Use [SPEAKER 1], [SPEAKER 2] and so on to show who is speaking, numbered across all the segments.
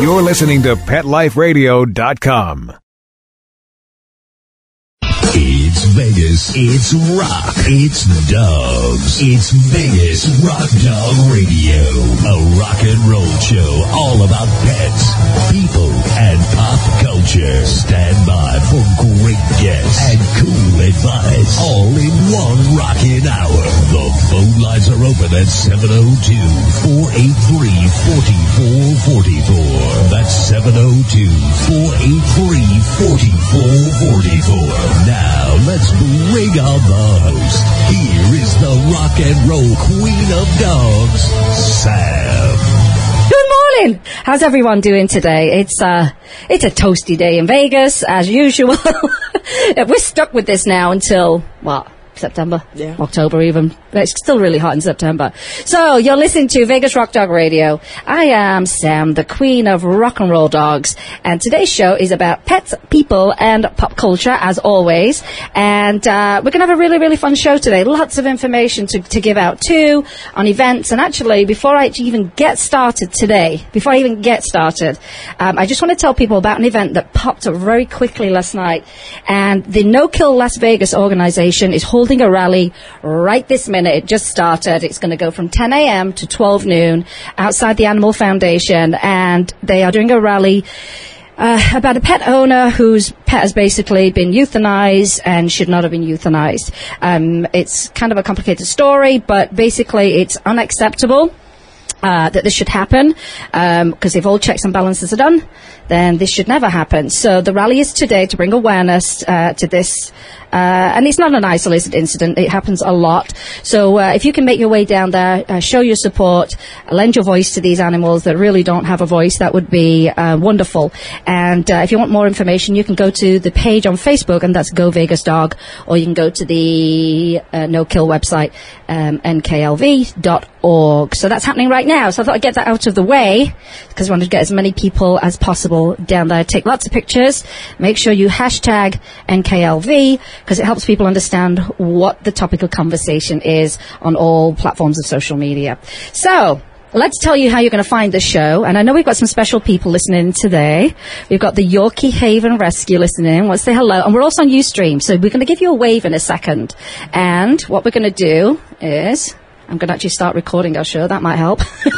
[SPEAKER 1] You're listening to PetLifeRadio.com.
[SPEAKER 2] It's Vegas. It's rock. It's dogs. It's Vegas Rock Dog Radio. A rock and roll show all about pets, people, and pop culture. Stand by for great guests and cool advice. All in one rocking hour. The phone lines are open at 702-483-4444. That's 702-483-4444. Now let's bring on the host. Here is the rock and roll queen of dogs, Sam.
[SPEAKER 3] Good morning. How's everyone doing today? It's uh, it's a toasty day in Vegas as usual. We're stuck with this now until what? September,
[SPEAKER 4] Yeah.
[SPEAKER 3] October even. It's still really hot in September. So you're listening to Vegas Rock Dog Radio. I am Sam, the queen of rock and roll dogs, and today's show is about pets, people, and pop culture as always. And uh, we're gonna have a really, really fun show today. Lots of information to, to give out too on events. And actually, before I even get started today, before I even get started, um, I just want to tell people about an event that popped up very quickly last night. And the No Kill Las Vegas organization is holding a rally right this minute. It just started. It's going to go from 10 a.m. to 12 noon outside the Animal Foundation. And they are doing a rally uh, about a pet owner whose pet has basically been euthanized and should not have been euthanized. Um, it's kind of a complicated story, but basically it's unacceptable. Uh, that this should happen because if all checks and balances are done, then this should never happen. So the rally is today to bring awareness uh, to this, uh, and it's not an isolated incident. It happens a lot. So uh, if you can make your way down there, uh, show your support, lend your voice to these animals that really don't have a voice, that would be uh, wonderful. And if you want more information, you can go to the page on Facebook, and that's Go Vegas Dog, or you can go to the No Kill website, um, nklv.org. So that's happening right now. So I thought I'd get that out of the way because I wanted to get as many people as possible down there. Take lots of pictures. Make sure you hashtag NKLV because it helps people understand what the topic of conversation is on all platforms of social media. So, Let's tell you how you're going to find the show. And I know we've got some special people listening today. We've got the Yorkie Haven Rescue listening. Let's say hello. And we're also on Ustream. So we're going to give you a wave in a second. And what we're going to do is, I'm going to actually start recording our show. That might help.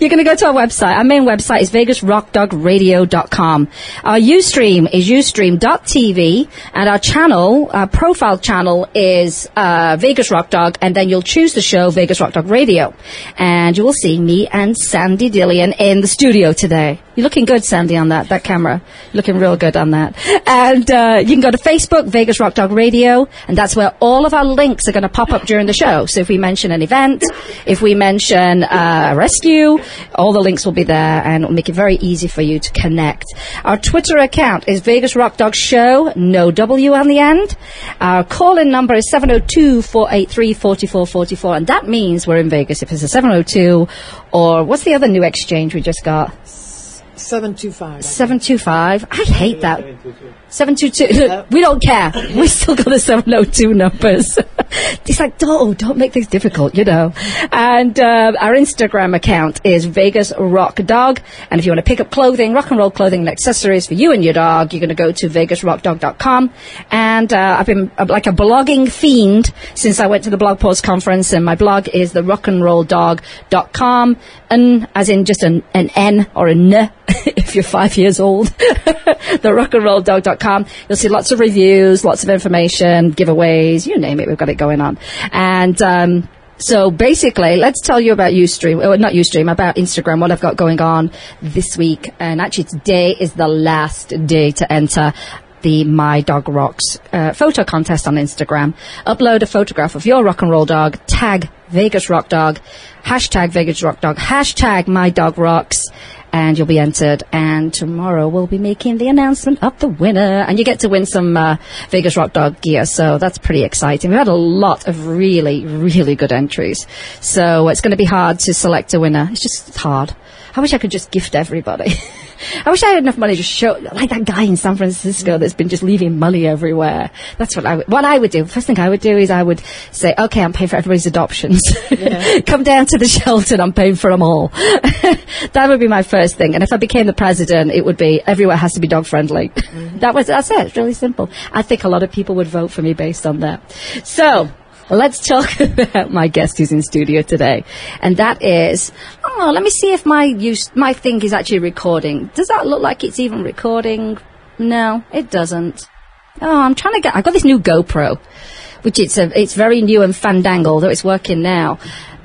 [SPEAKER 3] You're going to go to our website. Our main website is vegasrockdogradio.com. Our Ustream is ustream.tv, and our channel, our profile channel is uh, Vegas Rock Dog, and then you'll choose the show Vegas Rock Dog Radio, and you will see me and Sandy Dillion in the studio today. You're looking good, Sandy, on that that camera. Looking real good on that. And uh, you can go to Facebook, Vegas Rock Dog Radio, and that's where all of our links are going to pop up during the show. So if we mention an event, if we mention uh, a rescue, all the links will be there, and it'll make it very easy for you to connect. Our Twitter account is Vegas Rock Dog Show, no W on the end. Our call-in number is 702-483-4444, and that means we're in Vegas. If it's a 702, or what's the other new exchange we just got?
[SPEAKER 4] 725.
[SPEAKER 3] 725. I hate that. 722. we don't care. We still got the 702 numbers. it's like, don't, don't make things difficult, you know. And uh, our Instagram account is Vegas Rock Dog. And if you want to pick up clothing, rock and roll clothing and accessories for you and your dog, you're going to go to vegasrockdog.com. And uh, I've been uh, like a blogging fiend since I went to the blog post conference. And my blog is the rockandrolldog.com. And as in just an, an N or a N if you're five years old. the rockandrolldog.com. You'll see lots of reviews, lots of information, giveaways, you name it, we've got it going on. And, um, so basically, let's tell you about Ustream, or not Ustream, about Instagram, what I've got going on this week. And actually today is the last day to enter the My Dog Rocks uh, photo contest on Instagram. Upload a photograph of your rock and roll dog, tag Vegas Rock Dog, hashtag Vegas Rock Dog, hashtag My Dog Rocks, and you'll be entered. And tomorrow we'll be making the announcement of the winner, and you get to win some uh, Vegas Rock Dog gear. So that's pretty exciting. We've had a lot of really, really good entries. So it's going to be hard to select a winner. It's just hard. I wish I could just gift everybody. I wish I had enough money to show, like that guy in San Francisco that's been just leaving money everywhere. That's what I would, what I would do. First thing I would do is I would say, okay, I'm paying for everybody's adoptions. Come down to the shelter and I'm paying for them all. that would be my first first thing. And if I became the president, it would be everywhere has to be dog friendly. Mm-hmm. that was that's it. It's really simple. I think a lot of people would vote for me based on that. So. Let's talk about my guest who's in studio today, and that is. Oh, let me see if my use my thing is actually recording. Does that look like it's even recording? No, it doesn't. Oh, I'm trying to get. I got this new GoPro, which it's a, it's very new and fandangled, though it's working now.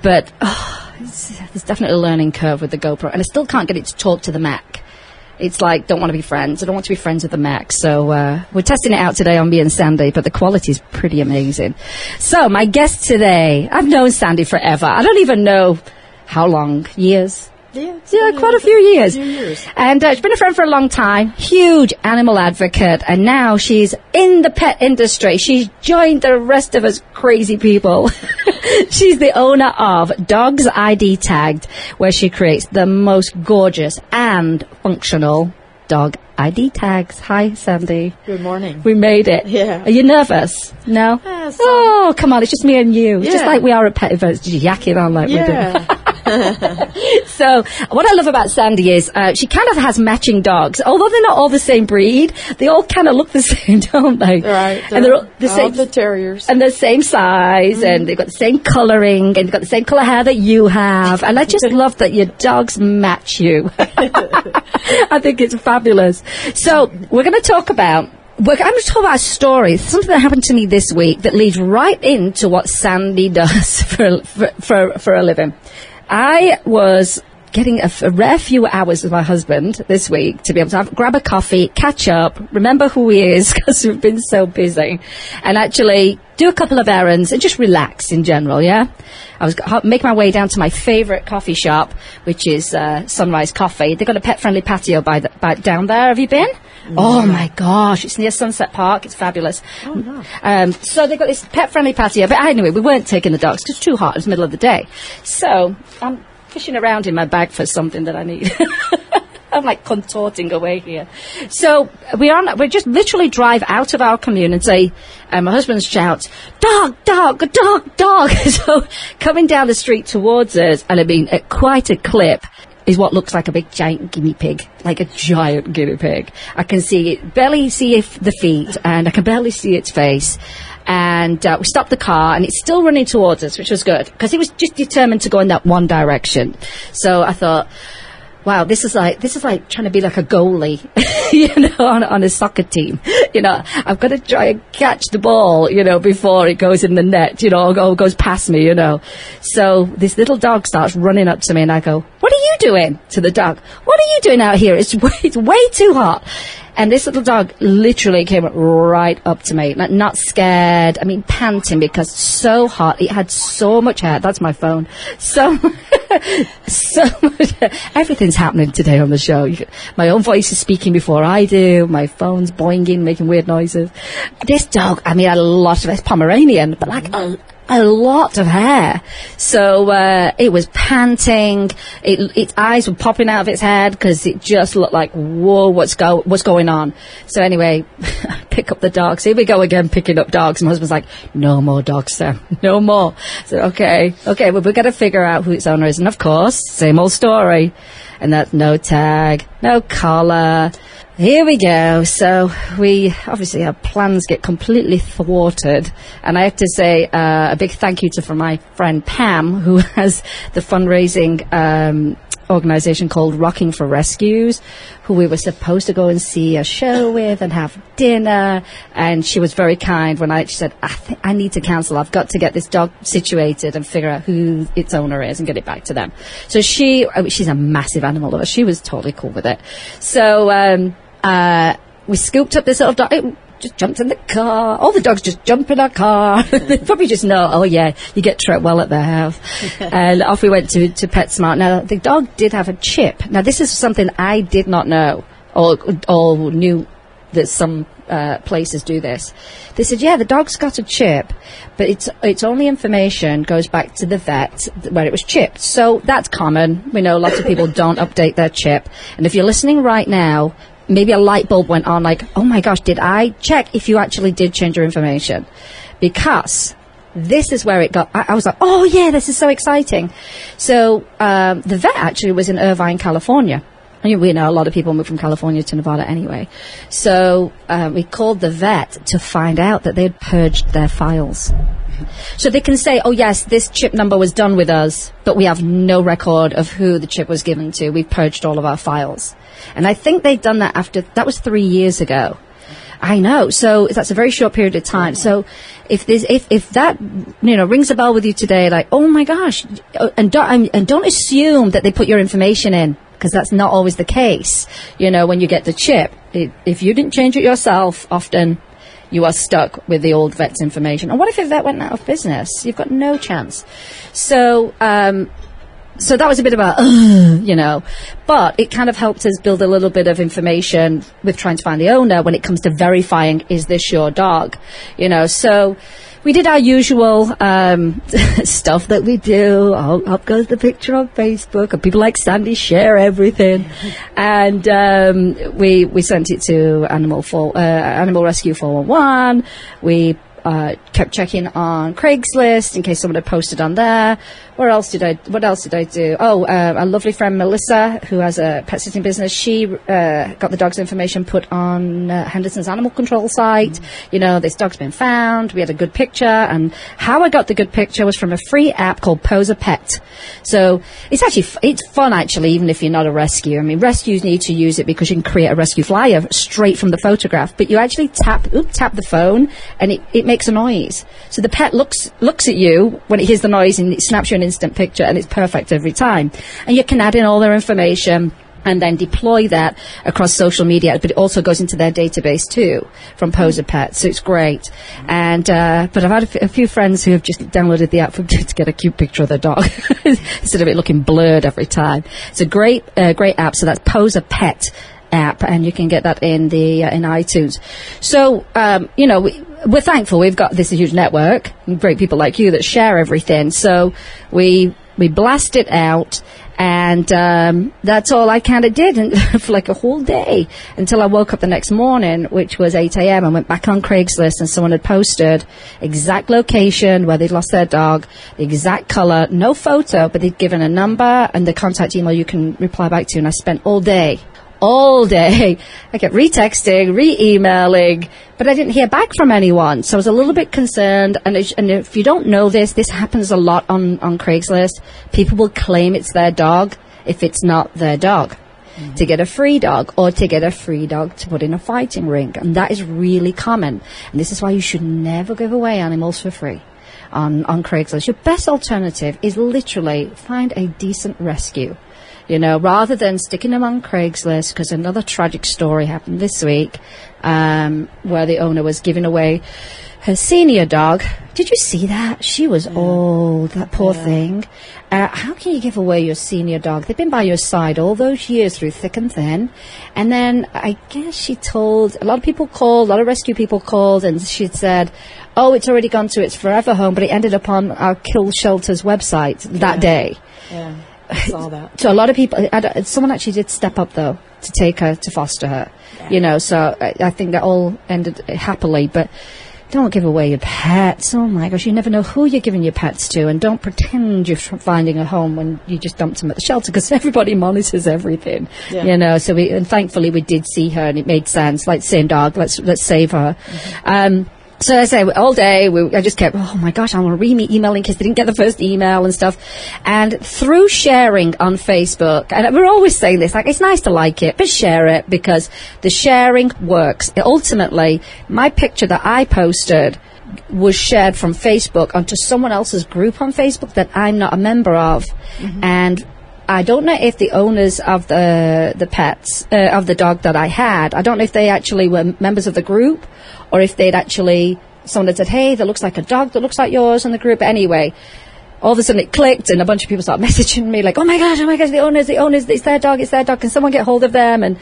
[SPEAKER 3] But oh, there's definitely a learning curve with the GoPro, and I still can't get it to talk to the Mac. It's like don't want to be friends. I don't want to be friends with the Mac. So uh, we're testing it out today on me and Sandy, but the quality is pretty amazing. So my guest today, I've known Sandy forever. I don't even know how long, years,
[SPEAKER 4] Yeah,
[SPEAKER 3] yeah, quite a few years.
[SPEAKER 4] few years.
[SPEAKER 3] And uh, she's been a friend for a long time, huge animal advocate, and now she's in the pet industry. She's joined the rest of us crazy people. she's the owner of Dogs ID Tagged, where she creates the most gorgeous and functional dog ID tags. Hi, Sandy.
[SPEAKER 4] Good morning.
[SPEAKER 3] We made it.
[SPEAKER 4] Yeah.
[SPEAKER 3] Are you nervous? No?
[SPEAKER 4] Yeah, some.
[SPEAKER 3] oh, come on. It's just me and you. Just like we are at pet events, just yakking on like we do. So what I love about Sandy is uh, she kind of has matching dogs. Although they're not all the same breed, they all kind of look the same, don't they?
[SPEAKER 4] right.
[SPEAKER 3] And they're all the
[SPEAKER 4] all
[SPEAKER 3] same.
[SPEAKER 4] the terriers.
[SPEAKER 3] and the same size, and they've got the same colouring, and they've got the same colour hair that you have. And I just love that your dogs match you. I think it's fabulous. So we're going to talk about. We're, I'm going to talk about a story, something that happened to me this week that leads right into what Sandy does for for for, for a living. I was getting a, f- a rare few hours with my husband this week to be able to have, grab a coffee, catch up, remember who he is because we've been so busy, and actually do a couple of errands and just relax in general. Yeah, I was making my way down to my favourite coffee shop, which is uh, Sunrise Coffee. They've got a pet-friendly patio by, the, by down there. Have you been? Oh my gosh, it's near Sunset Park. It's fabulous. Oh, no. um, so they've got this pet-friendly patio. But anyway, we weren't taking the dogs because it's too hot. It was the middle of the day. So I'm fishing around in my bag for something that I need. I'm like contorting away here. So we're on. We're just literally drive out of our community, and my husband shouts, "Dog, dog, dog, dog!" so coming down the street towards us, and I mean at quite a clip. Is what looks like a big giant guinea pig, like a giant guinea pig. I can see it, barely see if the feet, and I can barely see its face. And uh, we stopped the car, and it's still running towards us, which was good because it was just determined to go in that one direction. So I thought, wow, this is like this is like trying to be like a goalie, you know, on, on a soccer team. You know, I've got to try and catch the ball, you know, before it goes in the net, you know, or goes past me, you know. So this little dog starts running up to me, and I go, "What are you doing?" To the dog, "What are you doing out here? It's way, it's way too hot." And this little dog literally came right up to me, like not scared. I mean, panting because so hot. It had so much hair. That's my phone. So, so much. Everything's happening today on the show. My own voice is speaking before I do. My phone's boinging, making weird noises. This dog, I mean, a lot of it's Pomeranian, but like a, a lot of hair. So uh, it was panting. It, its eyes were popping out of its head because it just looked like, whoa, what's go what's going on? So anyway, pick up the dogs. Here we go again, picking up dogs. My husband's like, no more dogs, sir, no more. So okay, okay, well we've got to figure out who its owner is, and of course, same old story. And that's no tag, no collar. Here we go. So we obviously our plans get completely thwarted, and I have to say uh, a big thank you to for my friend Pam, who has the fundraising um, organization called Rocking for Rescues, who we were supposed to go and see a show with and have dinner, and she was very kind when I she said I think I need to cancel. I've got to get this dog situated and figure out who its owner is and get it back to them. So she she's a massive animal lover. She was totally cool with it. So. Um, uh, we scooped up this little dog. It just jumped in the car. All the dogs just jump in our car. they probably just know, oh yeah, you get treated well at their house. and off we went to, to PetSmart. Now, the dog did have a chip. Now, this is something I did not know or, or knew that some uh, places do this. They said, yeah, the dog's got a chip, but its its only information goes back to the vet where it was chipped. So that's common. We know lots of people don't update their chip. And if you're listening right now, maybe a light bulb went on like, oh my gosh, did I check if you actually did change your information? Because this is where it got. I, I was like, oh yeah, this is so exciting. So um, the vet actually was in Irvine, California. We know a lot of people move from California to Nevada anyway. So uh, we called the vet to find out that they had purged their files. So they can say, oh yes, this chip number was done with us, but we have no record of who the chip was given to. We've purged all of our files. And I think they'd done that after, that was three years ago. I know. So that's a very short period of time. So if there's, if, if that, you know, rings a bell with you today, like, oh my gosh, uh, and don't, and don't assume that they put your information in because that's not always the case. You know, when you get the chip, it, if you didn't change it yourself, often you are stuck with the old vet's information. And what if a vet went out of business? You've got no chance. So, um, so that was a bit about, uh, you know, but it kind of helped us build a little bit of information with trying to find the owner when it comes to verifying, is this your dog? You know, so we did our usual um, stuff that we do. Oh, up goes the picture on Facebook, and people like Sandy share everything. and um, we we sent it to Animal for, uh, Animal Rescue 411. We uh, kept checking on Craigslist in case someone had posted on there. Where else did I? What else did I do? Oh, uh, a lovely friend Melissa, who has a pet sitting business. She uh, got the dog's information put on uh, Henderson's animal control site. Mm. You know, this dog's been found. We had a good picture, and how I got the good picture was from a free app called Posa Pet. So it's actually f- it's fun actually, even if you're not a rescue. I mean, rescues need to use it because you can create a rescue flyer straight from the photograph, but you actually tap tap the phone, and it, it makes a noise. So the pet looks looks at you when it hears the noise and it snaps you an instant picture, and it's perfect every time. And you can add in all their information and then deploy that across social media. But it also goes into their database too from Posa Pet, so it's great. And uh, but I've had a, f- a few friends who have just downloaded the app for, to get a cute picture of their dog instead of it looking blurred every time. It's a great, uh, great app. So that's Posa Pet app, and you can get that in the uh, in iTunes. So um, you know. We, we're thankful we've got this huge network, and great people like you that share everything. So we we blast it out, and um, that's all I kind of did and for like a whole day until I woke up the next morning, which was 8 a.m. and went back on Craigslist, and someone had posted exact location where they'd lost their dog, the exact color, no photo, but they'd given a number and the contact email you can reply back to. And I spent all day all day. I kept retexting, re-emailing, but I didn't hear back from anyone. So I was a little bit concerned. And, it, and if you don't know this, this happens a lot on, on Craigslist. People will claim it's their dog if it's not their dog. Mm-hmm. To get a free dog or to get a free dog to put in a fighting ring. And that is really common. And this is why you should never give away animals for free on, on Craigslist. Your best alternative is literally find a decent rescue you know, rather than sticking them on Craigslist, because another tragic story happened this week um, where the owner was giving away her senior dog. Did you see that? She was yeah. old, that poor yeah. thing. Uh, how can you give away your senior dog? They've been by your side all those years through thick and thin. And then I guess she told, a lot of people called, a lot of rescue people called, and she'd said, oh, it's already gone to its forever home, but it ended up on our kill shelter's website that
[SPEAKER 4] yeah.
[SPEAKER 3] day.
[SPEAKER 4] Yeah saw that.
[SPEAKER 3] So a lot of people, someone actually did step up though to take her to foster her. Yeah. You know, so I, I, think that all ended happily, but. Don't give away your pets. Oh my gosh, you never know who you're giving your pets to, and don't pretend you're finding a home when you just dumped them at the shelter because everybody monitors everything. Yeah. You know, so we and thankfully we did see her and it made sense. Like same dog, let's let's save her. Mm-hmm. Um, so I say all day, we, I just kept, oh my gosh, I want to re-email in case they didn't get the first email and stuff. And through sharing on Facebook, and we're always saying this, like it's nice to like it, but share it because the sharing works. It ultimately, my picture that I posted was shared from Facebook onto someone else's group on Facebook that I'm not a member of, mm-hmm. and I don't know if the owners of the the pets uh, of the dog that I had, I don't know if they actually were members of the group or if they'd actually someone had said, "Hey, that looks like a dog that looks like yours," in the group. Anyway, all of a sudden it clicked, and a bunch of people started messaging me like, "Oh my gosh, oh my gosh, the owners, the owners, it's their dog, it's their dog. Can someone get hold of them?" And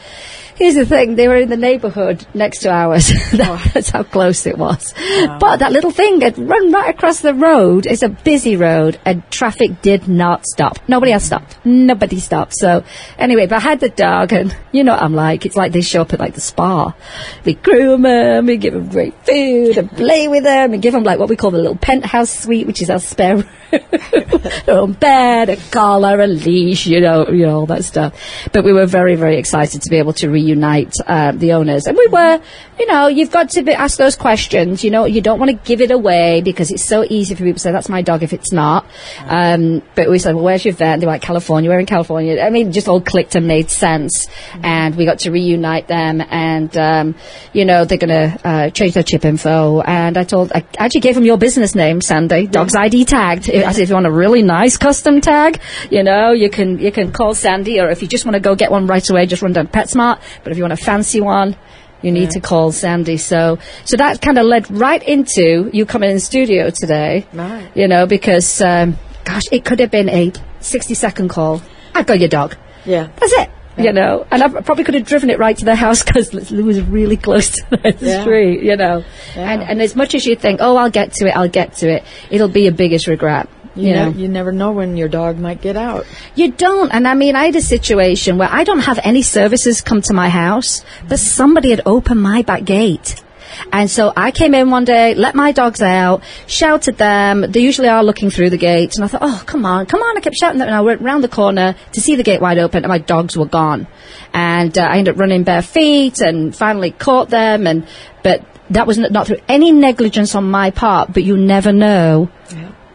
[SPEAKER 3] Here's the thing: they were in the neighbourhood next to ours. Oh. That's how close it was. But that little thing had run right across the road. It's a busy road, and traffic did not stop. Nobody else stopped. Nobody stopped. So anyway, but I had the dog, and you know what I'm like. It's like they show up at like the spa. We groom them, we give them great food, and play with them, and give them like what we call the little penthouse suite, which is our spare room. Their own bed, a collar, a leash, you know, you know all that stuff. But we were very, very excited to be able to reunite uh, the owners, and we were, you know, you've got to be, ask those questions. You know, you don't want to give it away because it's so easy for people to say that's my dog if it's not. Um, but we said, well, where's your vet? And they're like California. We're in California. I mean, it just all clicked and made sense, and we got to reunite them, and um, you know, they're going to uh, change their chip info. And I told, I actually gave them your business name, Sandy, Dogs ID tagged. I said, if you want a really nice custom tag, you know, you can you can call Sandy, or if you just want to go get one right away, just run down PetSmart. But if you want a fancy one, you need to call Sandy. So, so that kind of led right into you coming in the studio today.
[SPEAKER 4] Right.
[SPEAKER 3] You know, because um, gosh, it could have been a sixty-second call. I've got your dog.
[SPEAKER 4] Yeah.
[SPEAKER 3] That's it. You know, and I probably could have driven it right to the house because it was really close to the
[SPEAKER 4] Yeah.
[SPEAKER 3] street. You know,
[SPEAKER 4] Yeah.
[SPEAKER 3] and and as much as you think, oh, I'll get to it, I'll get to it, it'll be your biggest regret. You,
[SPEAKER 4] You,
[SPEAKER 3] know,
[SPEAKER 4] know, you never know when your dog might get out.
[SPEAKER 3] you don't. And I mean, I had a situation where I don't have any services come to my house, but somebody had opened my back gate. And so I came in one day, let my dogs out, shouted them. They usually are looking through the gate. And I thought, oh, come on, come on. I kept shouting them. And I went round the corner to see the gate wide open and my dogs were gone. And uh, I ended up running bare feet and finally caught them. And, but that was not, not through any negligence on my part, but you never know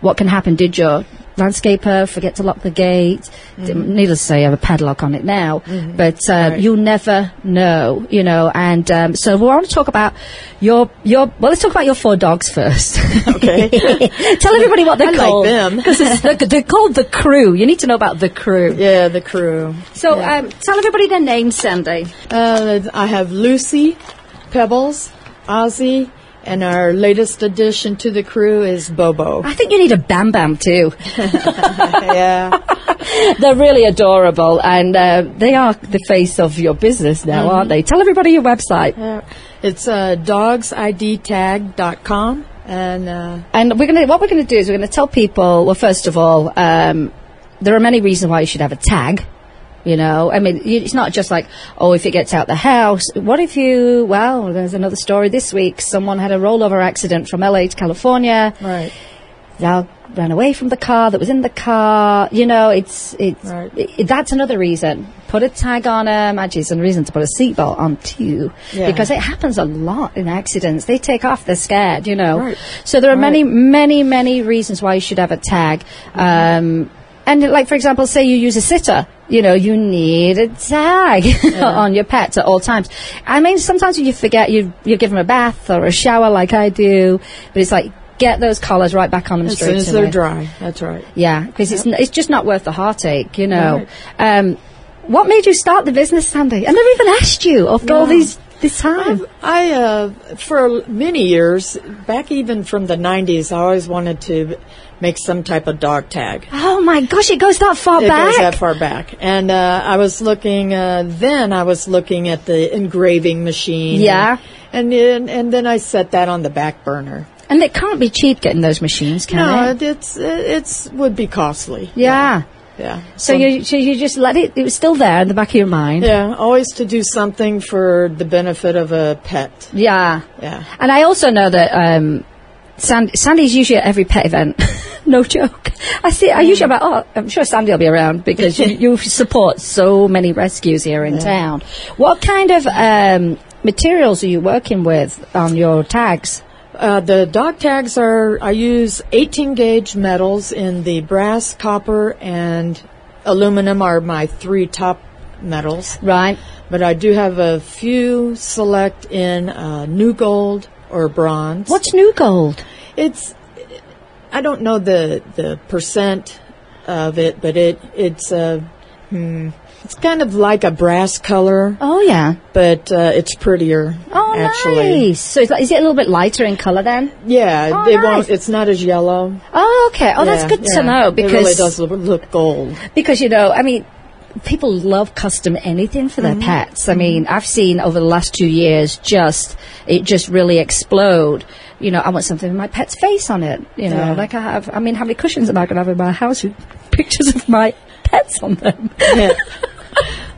[SPEAKER 3] what can happen. Did your landscaper forget to lock the gate? D- Needless to say, I have a padlock on it now, but uh,
[SPEAKER 4] Right.
[SPEAKER 3] you never know, you know. And um, so we want to talk about your your. Well, let's talk about your four dogs first.
[SPEAKER 4] Okay.
[SPEAKER 3] Tell everybody what they're
[SPEAKER 4] I
[SPEAKER 3] called.
[SPEAKER 4] them.
[SPEAKER 3] 'Cause it's- they're, they're called the crew. You need to know about the crew.
[SPEAKER 4] yeah, the crew.
[SPEAKER 3] So um, tell everybody their names, Sandy.
[SPEAKER 4] Uh, I have Lucy, Pebbles, Ozzy, and our latest addition to the crew is Bobo.
[SPEAKER 3] I think you need a Bam Bam too.
[SPEAKER 4] yeah.
[SPEAKER 3] They're really adorable, and uh, they are the face of your business now, aren't they? Tell everybody your website.
[SPEAKER 4] Yeah. It's uh, dogsidtag.com. And uh,
[SPEAKER 3] And we're gonna what we're gonna do is we're gonna tell people. Well, first of all, um, there are many reasons why you should have a tag. You know, I mean, it's not just like, oh, if it gets out the house. What if you? Well, there's another story this week. Someone had a rollover accident from LA to California.
[SPEAKER 4] right.
[SPEAKER 3] Dog ran away from the car that was in the car. You know, it's it's
[SPEAKER 4] Right.
[SPEAKER 3] it, that's another reason. Put a tag on them. Actually, it's a reason to put a seatbelt on too,
[SPEAKER 4] Yeah.
[SPEAKER 3] because it happens a lot in accidents. They take off, they're scared. You know,
[SPEAKER 4] Right.
[SPEAKER 3] so there are many,
[SPEAKER 4] Right.
[SPEAKER 3] many, many reasons why you should have a tag. Um, and like, for example, say you use a sitter. You know, you need a tag on your pets at all times. I mean, sometimes you forget you you give them a bath or a shower, like I do, but it's like get those collars right back on them
[SPEAKER 4] As soon as they're dry. That's right.
[SPEAKER 3] Yeah, because it's n- it's just not worth the heartache, you know.
[SPEAKER 4] Right.
[SPEAKER 3] Um, what made you start the business, Sandy? I never even asked you after all these this time.
[SPEAKER 4] I, uh, for many years, back even from the 90s, I always wanted to make some type of dog tag.
[SPEAKER 3] Oh my gosh, it goes that far
[SPEAKER 4] It
[SPEAKER 3] back.
[SPEAKER 4] It goes that far back. And uh, I was looking, uh, then I was looking at the engraving machine.
[SPEAKER 3] Yeah.
[SPEAKER 4] And, and, and then I set that on the back burner.
[SPEAKER 3] And it can't be cheap getting those machines, can
[SPEAKER 4] no,
[SPEAKER 3] it?
[SPEAKER 4] it, it's, it's, would be costly.
[SPEAKER 3] Yeah.
[SPEAKER 4] Yeah.
[SPEAKER 3] So you so you just let it. It was still there in the back of your mind.
[SPEAKER 4] Yeah, always to do something for the benefit of a pet.
[SPEAKER 3] Yeah.
[SPEAKER 4] Yeah.
[SPEAKER 3] And I also know that um, Sandy, Sandy's usually at every pet event. no joke. I see. I usually about. Oh, I'm sure Sandy will be around because you, you support so many rescues here in town. What kind of um, materials are you working with on your tags?
[SPEAKER 4] Uh, the dog tags are, I use 18 gauge metals in the brass, copper, and aluminum are my three top metals.
[SPEAKER 3] Right.
[SPEAKER 4] But I do have a few select in uh, new gold or bronze.
[SPEAKER 3] What's new gold?
[SPEAKER 4] It's, I don't know the, the percent of it, but it, it's a, hmm, it's kind of like a brass color,
[SPEAKER 3] Oh yeah.
[SPEAKER 4] but uh, it's prettier.
[SPEAKER 3] Oh
[SPEAKER 4] actually.
[SPEAKER 3] nice. So is, it a little bit lighter in color then?
[SPEAKER 4] Yeah,
[SPEAKER 3] Oh,
[SPEAKER 4] they
[SPEAKER 3] nice.
[SPEAKER 4] won't. It's not as yellow.
[SPEAKER 3] Oh okay. Oh, that's
[SPEAKER 4] Yeah,
[SPEAKER 3] good to
[SPEAKER 4] yeah.
[SPEAKER 3] because
[SPEAKER 4] it really does look, look gold.
[SPEAKER 3] because you know I mean people love custom anything for their pets. I mean, I've seen over the last two years just it just really explode. You know, I want something with my pet's face on it. You know,
[SPEAKER 4] Yeah.
[SPEAKER 3] like I have. I mean, how many cushions am I going to have in my house with pictures of my pets on them?
[SPEAKER 4] Yeah.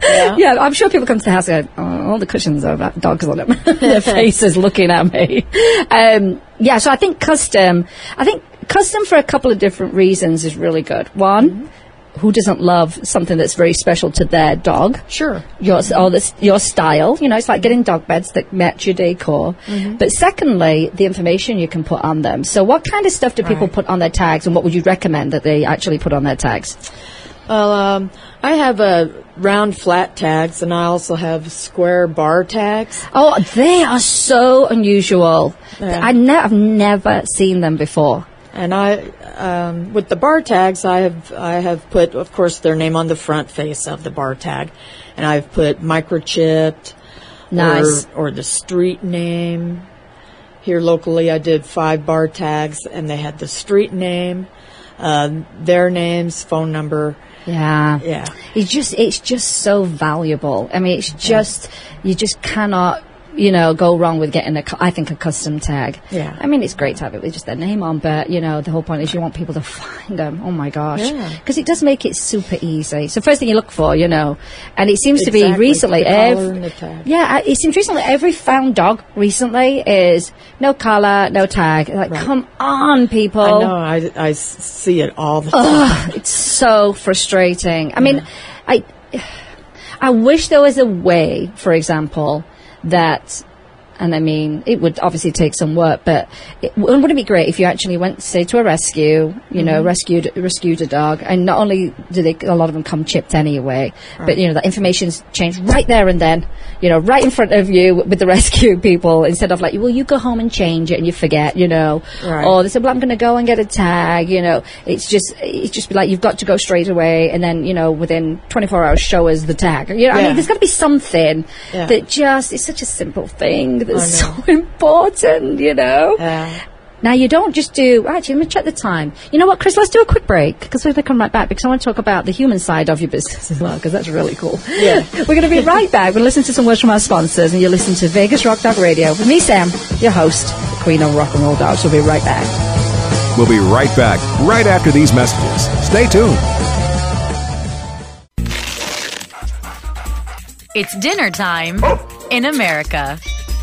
[SPEAKER 4] yeah.
[SPEAKER 3] yeah, I'm sure people come to the house and go, oh, all the cushions have got dogs on them. Their faces looking at me. Um, yeah, so I think custom, I think custom for a couple of different reasons is really good. One, who doesn't love something that's very special to their dog?
[SPEAKER 4] Sure.
[SPEAKER 3] Your, or this, your style, you know, it's like getting dog beds that match your decor. But secondly, the information you can put on them. So what kind of stuff do people
[SPEAKER 4] Right.
[SPEAKER 3] put on their tags and what would you recommend that they actually put on their tags?
[SPEAKER 4] Well, um, I have uh, round flat tags, and I also have square bar tags.
[SPEAKER 3] Oh, they are so unusual.
[SPEAKER 4] Yeah.
[SPEAKER 3] I ne- I've never seen them before.
[SPEAKER 4] And I, um, with the bar tags, I have I have put, of course, their name on the front face of the bar tag, and I've put microchipped,
[SPEAKER 3] Nice.
[SPEAKER 4] or, or the street name. Here locally, I did five bar tags, and they had the street name, uh, their names, phone number.
[SPEAKER 3] Yeah.
[SPEAKER 4] Yeah.
[SPEAKER 3] It's just it's just so valuable. I mean, it's just you just cannot you know go wrong with getting a, I think a custom tag.
[SPEAKER 4] Yeah.
[SPEAKER 3] I mean, it's great to have it with just their name on, but you know the whole point is you want people to find them. Oh my gosh.
[SPEAKER 4] Yeah.
[SPEAKER 3] Because it does make it super easy. So first thing you look for, you know, and it seems to be recently
[SPEAKER 4] the collar and the tag.
[SPEAKER 3] Yeah, I- it seems recently every found dog recently is no collar, no tag. Like,
[SPEAKER 4] Right.
[SPEAKER 3] come on, people.
[SPEAKER 4] I know. I see it all the time.
[SPEAKER 3] It's so frustrating. I mean, I I wish there was a way, for example, that and I mean, it would obviously take some work, but it, wouldn't it be great if you actually went, say, to a rescue, you know, mm-hmm. rescued rescued a dog, and not only do they, a lot of them come chipped anyway, but you know, that information's changed right there and then, you know, right in front of you with the rescue people, instead of like, well, you go home and change it, and you forget, you know,
[SPEAKER 4] Right.
[SPEAKER 3] or they say, well, I'm going to go and get a tag, you know, it's just, it's just like you've got to go straight away, and then, you know, within 24 hours, show us the tag. You know, I mean, there's got to be something
[SPEAKER 4] Yeah.
[SPEAKER 3] that just is such a simple thing that's oh,
[SPEAKER 4] I know.
[SPEAKER 3] so important, you know.
[SPEAKER 4] Yeah.
[SPEAKER 3] Now you don't just do. Actually, let me check the time. You know what, Chris? Let's do a quick break because we're going to come right back because I want to talk about the human side of your business as well because that's really cool.
[SPEAKER 4] Yeah.
[SPEAKER 3] we're going to be right back. We'll listen to some words from our sponsors and you'll listen to Vegas Rock Dog Radio with me, Sam, your host, the Queen of Rock and Roll Dogs. We'll be right back.
[SPEAKER 1] We'll be right back right after these messages. Stay tuned.
[SPEAKER 5] It's dinner time in America,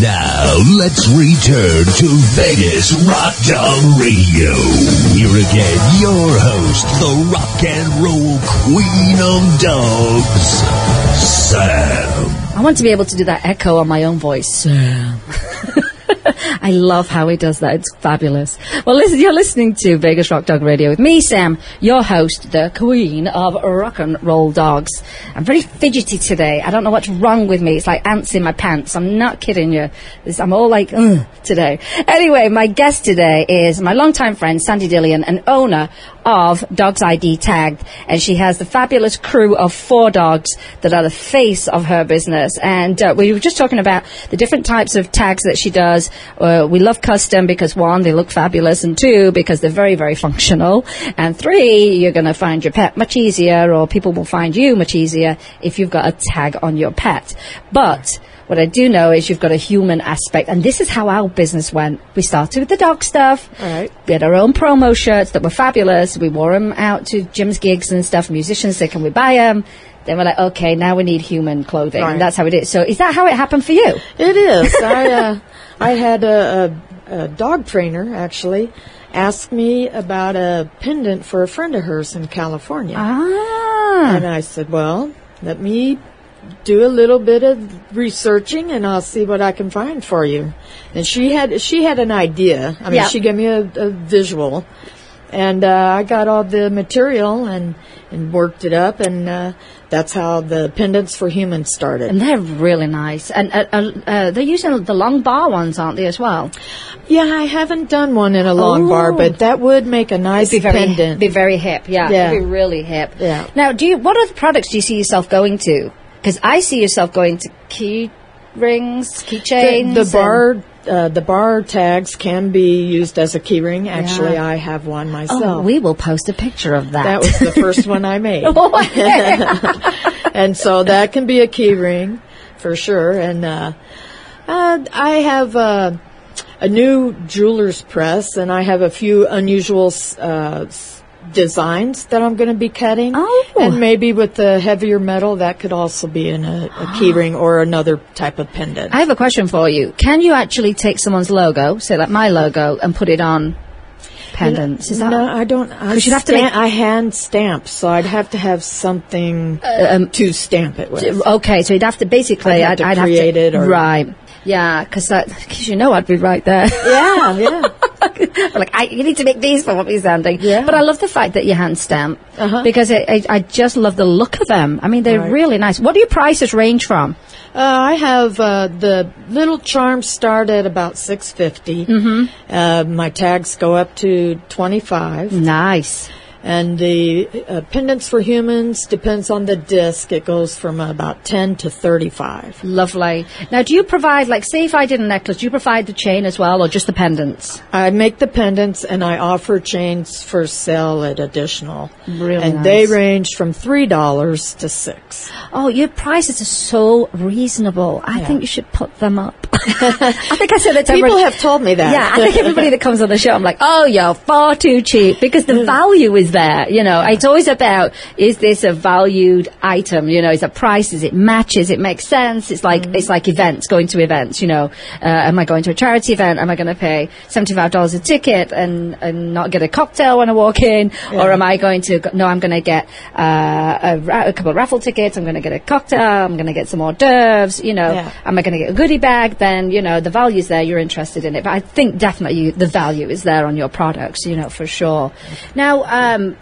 [SPEAKER 2] Now let's return to Vegas Rock Dog Radio. Here again, your host, the rock and roll queen of dogs, Sam.
[SPEAKER 3] I want to be able to do that echo on my own voice. Sam. I love how he does that. It's fabulous. Well, listen, you're listening to Vegas Rock Dog Radio with me, Sam, your host, the queen of rock and roll dogs. I'm very fidgety today. I don't know what's wrong with me. It's like ants in my pants. I'm not kidding you. I'm all like, Ugh, today. Anyway, my guest today is my longtime friend, Sandy Dillion, an owner of Dogs ID Tagged. And she has the fabulous crew of four dogs that are the face of her business. And uh, we were just talking about the different types of tags that she does. Uh, we love custom because one, they look fabulous, and two, because they're very, very functional. And three, you're going to find your pet much easier, or people will find you much easier if you've got a tag on your pet. But what I do know is you've got a human aspect, and this is how our business went. We started with the dog stuff.
[SPEAKER 4] Right.
[SPEAKER 3] We had our own promo shirts that were fabulous. We wore them out to Jim's gigs and stuff. Musicians said, "Can we buy them?" Then we're like, "Okay, now we need human clothing."
[SPEAKER 4] Right.
[SPEAKER 3] And that's how it is. So, is that how it happened for you?
[SPEAKER 4] It is. I uh, I had a, a, a dog trainer actually ask me about a pendant for a friend of hers in California,
[SPEAKER 3] Ah,
[SPEAKER 4] and I said, "Well, let me do a little bit of researching, and I'll see what I can find for you." And she had she had an idea. I mean,
[SPEAKER 3] Yeah.
[SPEAKER 4] she gave me a, a visual, and uh, I got all the material and and worked it up, and uh, that's how the pendants for humans started.
[SPEAKER 3] and they're really nice. And uh, uh, uh, they're using the long bar ones, aren't they, as well?
[SPEAKER 4] Yeah, I haven't done one in a long bar, but that would make a nice
[SPEAKER 3] Be very,
[SPEAKER 4] pendant.
[SPEAKER 3] be very hip. Yeah,
[SPEAKER 4] Yeah.
[SPEAKER 3] be really hip.
[SPEAKER 4] Yeah.
[SPEAKER 3] Now, do you? What other products do you see yourself going to? Because I see yourself going to key rings, keychains.
[SPEAKER 4] the, the bar, uh, the bar tags can be used as a keyring. Actually,
[SPEAKER 3] Yeah.
[SPEAKER 4] I have one myself.
[SPEAKER 3] Oh, we will post a picture of that.
[SPEAKER 4] that was the first one I made,
[SPEAKER 3] Oh,
[SPEAKER 4] and so that can be a keyring for sure. And uh, uh, I have uh, a new jeweler's press, and I have a few unusual uh, designs that I'm going to be cutting.
[SPEAKER 3] Oh.
[SPEAKER 4] and maybe with the heavier metal, that could also be in a, a keyring or another type of pendant.
[SPEAKER 3] I have a question for you. Can you actually take someone's logo, say like my logo, and put it on pendants? Is that
[SPEAKER 4] no, I don't. I,
[SPEAKER 3] you'd have to
[SPEAKER 4] stamp-
[SPEAKER 3] make-
[SPEAKER 4] I hand stamp, so I'd have to have something
[SPEAKER 3] um,
[SPEAKER 4] to stamp it with.
[SPEAKER 3] okay? So you'd have to basically,
[SPEAKER 4] I'd have to create it or-
[SPEAKER 3] right. Yeah, because because you know I'd be right there.
[SPEAKER 4] yeah, yeah.
[SPEAKER 3] like I, you need to make these for what we're sounding.
[SPEAKER 4] Yeah.
[SPEAKER 3] But I love the fact that you hand stamp
[SPEAKER 4] Uh-huh.
[SPEAKER 3] because I, I, I just love the look of them. I mean, they're
[SPEAKER 4] Right.
[SPEAKER 3] really nice. What do your prices range from?
[SPEAKER 4] Uh, I have uh, the little charms start at about six Mm-hmm. Uh, my tags go up to twenty five,
[SPEAKER 3] Nice.
[SPEAKER 4] And the uh, pendants for humans depends on the disc. It goes from about ten to thirty five.
[SPEAKER 3] Lovely. Now, do you provide, like, say if I did a necklace, do you provide the chain as well, or just the pendants?
[SPEAKER 4] I make the pendants and I offer chains for sale at additional.
[SPEAKER 3] Really
[SPEAKER 4] and
[SPEAKER 3] nice.
[SPEAKER 4] they range from three dollars to six.
[SPEAKER 3] Oh, your prices are so reasonable. I
[SPEAKER 4] Yeah.
[SPEAKER 3] think you should put them up. I think I said it to
[SPEAKER 4] People
[SPEAKER 3] everyone-
[SPEAKER 4] have told me that.
[SPEAKER 3] Yeah, I think everybody that comes on the show, I'm like, oh, you're far too cheap because the value is there. You know, it's always about is this a valued item? You know, is it price? Is it matches? It makes sense. It's like it's like events, going to events. You know, uh, am I going to a charity event? Am I going to pay seventy five dollars a ticket and and not get a cocktail when I walk in, or am I going to? No, I'm going to get uh, a, a couple of raffle tickets. I'm going to get a cocktail. I'm going to get some hors d'oeuvres. You know,
[SPEAKER 4] Yeah.
[SPEAKER 3] am I going to get a goodie bag? Then you know the value's there. You're interested in it, but I think definitely you, the value is there on your products. You know for sure. Now, um,